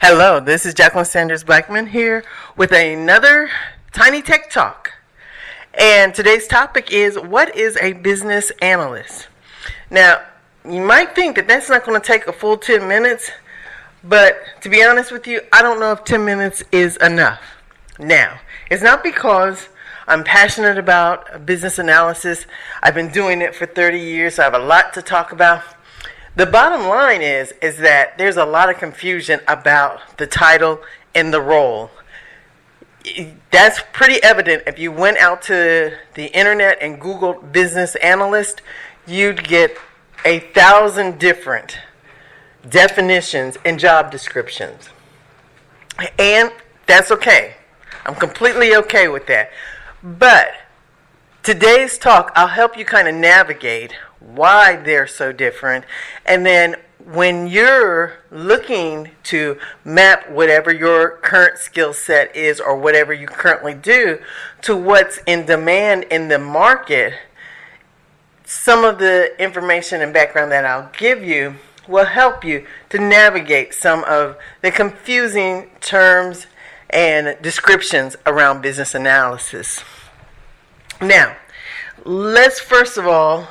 Hello, this is Jacqueline Sanders Blackman here with another Tiny Tech Talk. And today's topic is what is a business analyst? Now, you might think that that's not going to take a full 10 minutes, but to be honest with you, I don't know if 10 minutes is enough. Now, it's not because I'm passionate about business analysis. I've been doing it for 30 years, so I have a lot to talk about. The bottom line is is that there's a lot of confusion about the title and the role. That's pretty evident if you went out to the internet and Googled business analyst, you'd get a thousand different definitions and job descriptions. And that's okay. I'm completely okay with that. But today's talk, I'll help you kind of navigate why they're so different. And then when you're looking to map whatever your current skill set is or whatever you currently do to what's in demand in the market, some of the information and background that I'll give you will help you to navigate some of the confusing terms and descriptions around business analysis. Now, let's first of all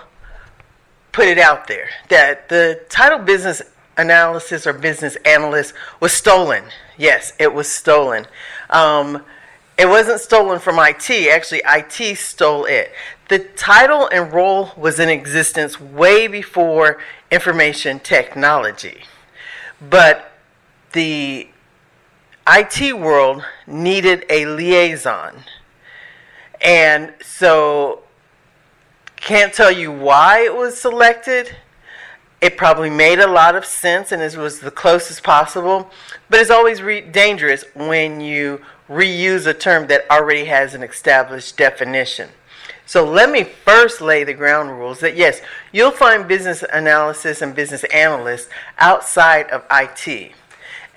put it out there that the title business analysis or business analyst was stolen. Yes, it was stolen. Um, it wasn't stolen from IT. Actually, IT stole it. The title and role was in existence way before information technology. But the IT world needed a liaison. And so can't tell you why it was selected. It probably made a lot of sense and it was the closest possible, but it's always re- dangerous when you reuse a term that already has an established definition. So let me first lay the ground rules that yes, you'll find business analysis and business analysts outside of IT.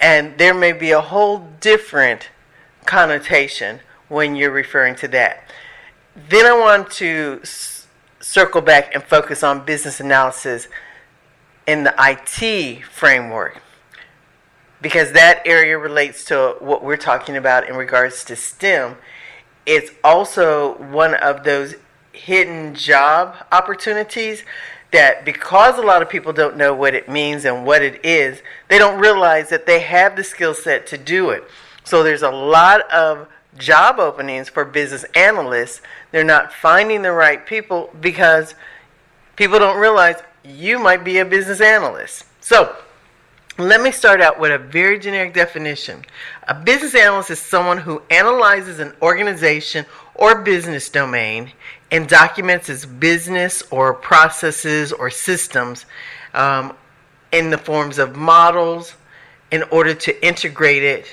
And there may be a whole different connotation when you're referring to that. Then I want to circle back and focus on business analysis in the IT framework because that area relates to what we're talking about in regards to STEM. It's also one of those hidden job opportunities that because a lot of people don't know what it means and what it is, they don't realize that they have the skill set to do it. So there's a lot of job openings for business analysts, they're not finding the right people because people don't realize you might be a business analyst. So, let me start out with a very generic definition. A business analyst is someone who analyzes an organization or business domain and documents its business or processes or systems um, in the forms of models in order to integrate it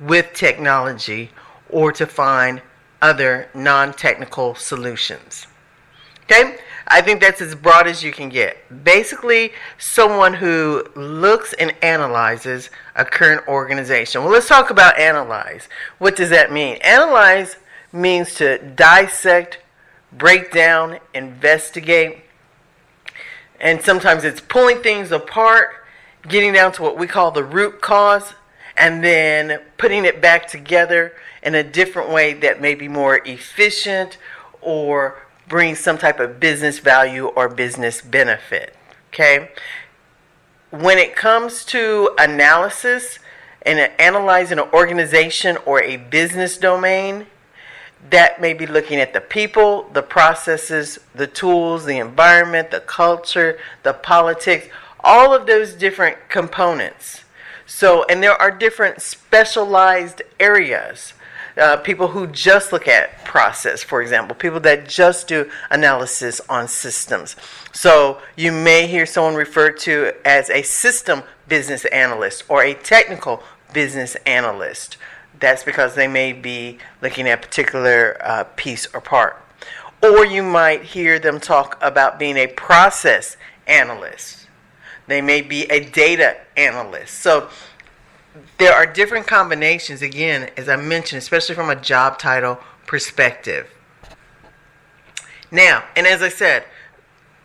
with technology or to find other non technical solutions. Okay? I think that's as broad as you can get. Basically, someone who looks and analyzes a current organization. Well, let's talk about analyze. What does that mean? Analyze means to dissect, break down, investigate. And sometimes it's pulling things apart, getting down to what we call the root cause and then putting it back together in a different way that may be more efficient or bring some type of business value or business benefit. Okay? When it comes to analysis and analyzing an organization or a business domain, that may be looking at the people, the processes, the tools, the environment, the culture, the politics, all of those different components so, and there are different specialized areas. Uh, people who just look at process, for example, people that just do analysis on systems. So you may hear someone referred to as a system business analyst or a technical business analyst. That's because they may be looking at a particular uh, piece or part. Or you might hear them talk about being a process analyst. They may be a data analyst. So there are different combinations, again, as I mentioned, especially from a job title perspective. Now, and as I said,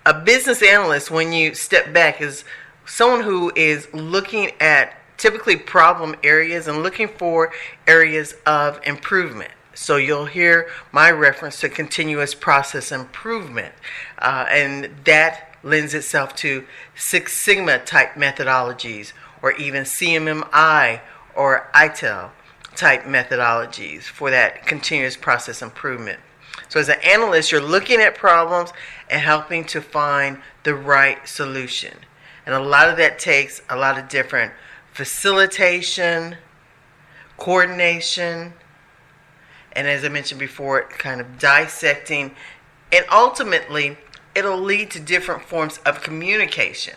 a business analyst, when you step back, is someone who is looking at typically problem areas and looking for areas of improvement. So you'll hear my reference to continuous process improvement, uh, and that lends itself to Six Sigma type methodologies, or even CMMI or ITIL type methodologies for that continuous process improvement. So, as an analyst, you're looking at problems and helping to find the right solution. And a lot of that takes a lot of different facilitation, coordination, and as I mentioned before, kind of dissecting, and ultimately, it'll lead to different forms of communication.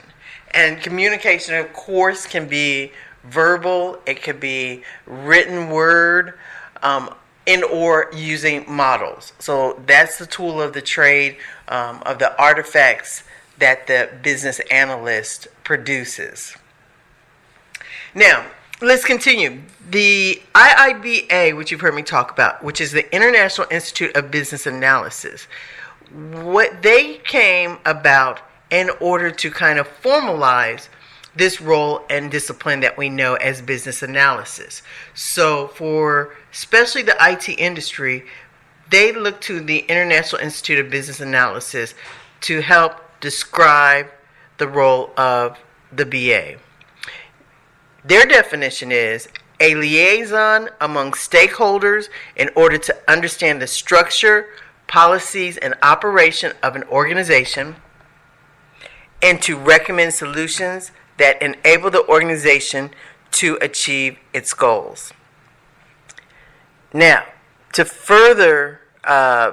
And communication, of course, can be verbal, it could be written word, um, and or using models. So that's the tool of the trade um, of the artifacts that the business analyst produces. Now, let's continue. The IIBA, which you've heard me talk about, which is the International Institute of Business Analysis, what they came about in order to kind of formalize this role and discipline that we know as business analysis. So, for especially the IT industry, they look to the International Institute of Business Analysis to help describe the role of the BA. Their definition is a liaison among stakeholders in order to understand the structure, policies, and operation of an organization and to recommend solutions that enable the organization to achieve its goals. Now, to further uh,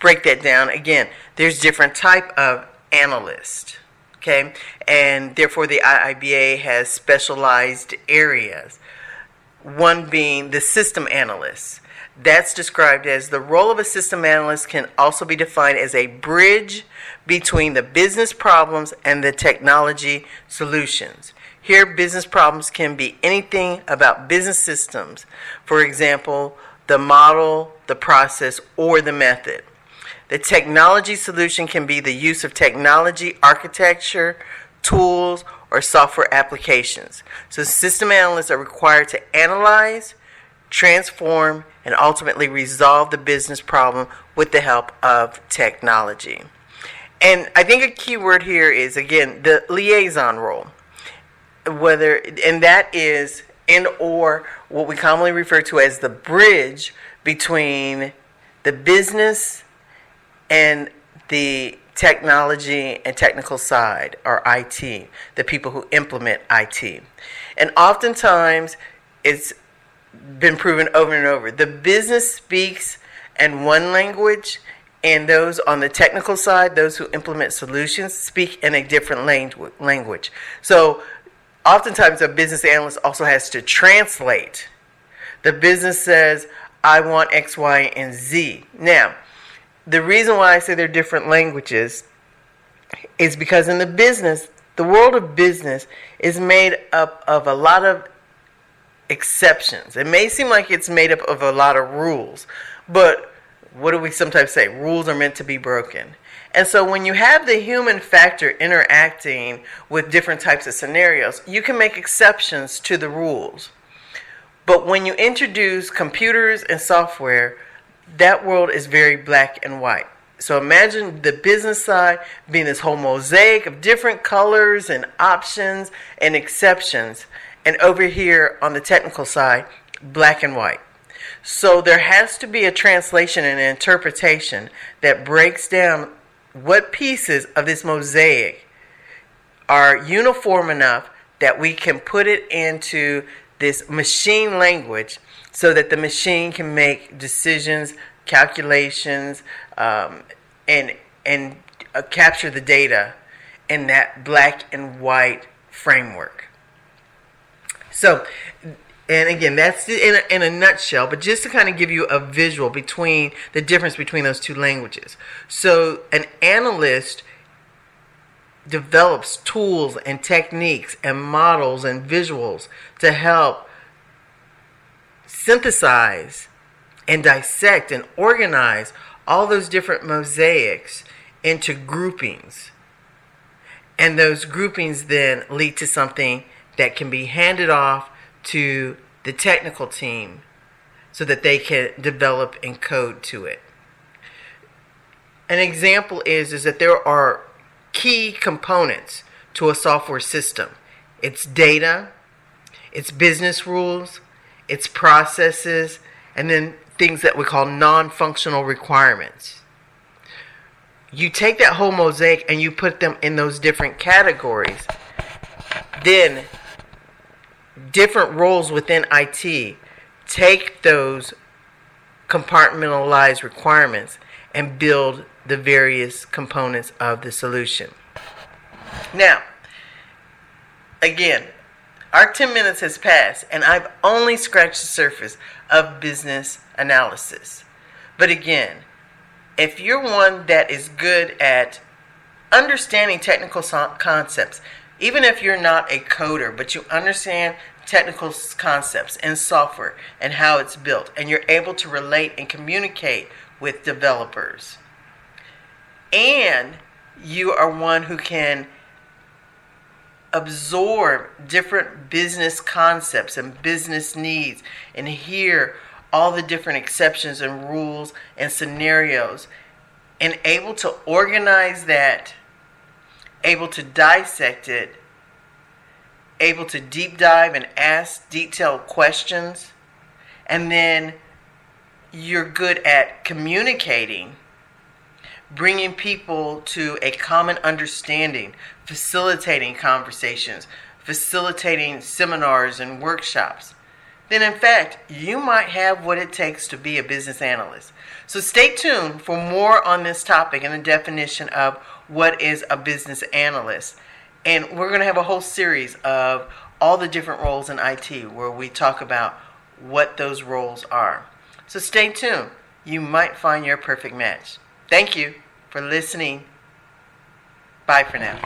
break that down, again, there's different type of analyst, okay, and therefore the IIBA has specialized areas. One being the system analyst. That's described as the role of a system analyst can also be defined as a bridge between the business problems and the technology solutions. Here, business problems can be anything about business systems, for example, the model, the process, or the method. The technology solution can be the use of technology, architecture, tools, or software applications. So, system analysts are required to analyze, transform, and ultimately resolve the business problem with the help of technology. And I think a key word here is again the liaison role. Whether and that is and or what we commonly refer to as the bridge between the business and the technology and technical side or IT, the people who implement IT. And oftentimes it's been proven over and over. The business speaks in one language, and those on the technical side, those who implement solutions, speak in a different language. So, oftentimes, a business analyst also has to translate. The business says, I want X, Y, and Z. Now, the reason why I say they're different languages is because in the business, the world of business is made up of a lot of exceptions. It may seem like it's made up of a lot of rules, but what do we sometimes say? Rules are meant to be broken. And so when you have the human factor interacting with different types of scenarios, you can make exceptions to the rules. But when you introduce computers and software, that world is very black and white. So imagine the business side being this whole mosaic of different colors and options and exceptions and over here on the technical side, black and white. So there has to be a translation and an interpretation that breaks down what pieces of this mosaic are uniform enough that we can put it into this machine language so that the machine can make decisions, calculations, um, and and uh, capture the data in that black and white framework. So, and again, that's in a, in a nutshell, but just to kind of give you a visual between the difference between those two languages. So, an analyst develops tools and techniques and models and visuals to help synthesize and dissect and organize all those different mosaics into groupings. And those groupings then lead to something that can be handed off to the technical team so that they can develop and code to it. An example is is that there are key components to a software system. It's data, its business rules, its processes, and then things that we call non-functional requirements. You take that whole mosaic and you put them in those different categories. Then different roles within IT take those compartmentalized requirements and build the various components of the solution. Now, again, our 10 minutes has passed, and I've only scratched the surface of business analysis. But again, if you're one that is good at understanding technical concepts, even if you're not a coder, but you understand technical concepts and software and how it's built, and you're able to relate and communicate with developers, and you are one who can absorb different business concepts and business needs and hear all the different exceptions and rules and scenarios and able to organize that, able to dissect it, able to deep dive and ask detailed questions, and then you're good at communicating bringing people to a common understanding, facilitating conversations, facilitating seminars and workshops, then in fact, you might have what it takes to be a business analyst. So stay tuned for more on this topic and the definition of what is a business analyst. And we're going to have a whole series of all the different roles in IT where we talk about what those roles are. So stay tuned. You might find your perfect match. Thank you for listening. Bye for now.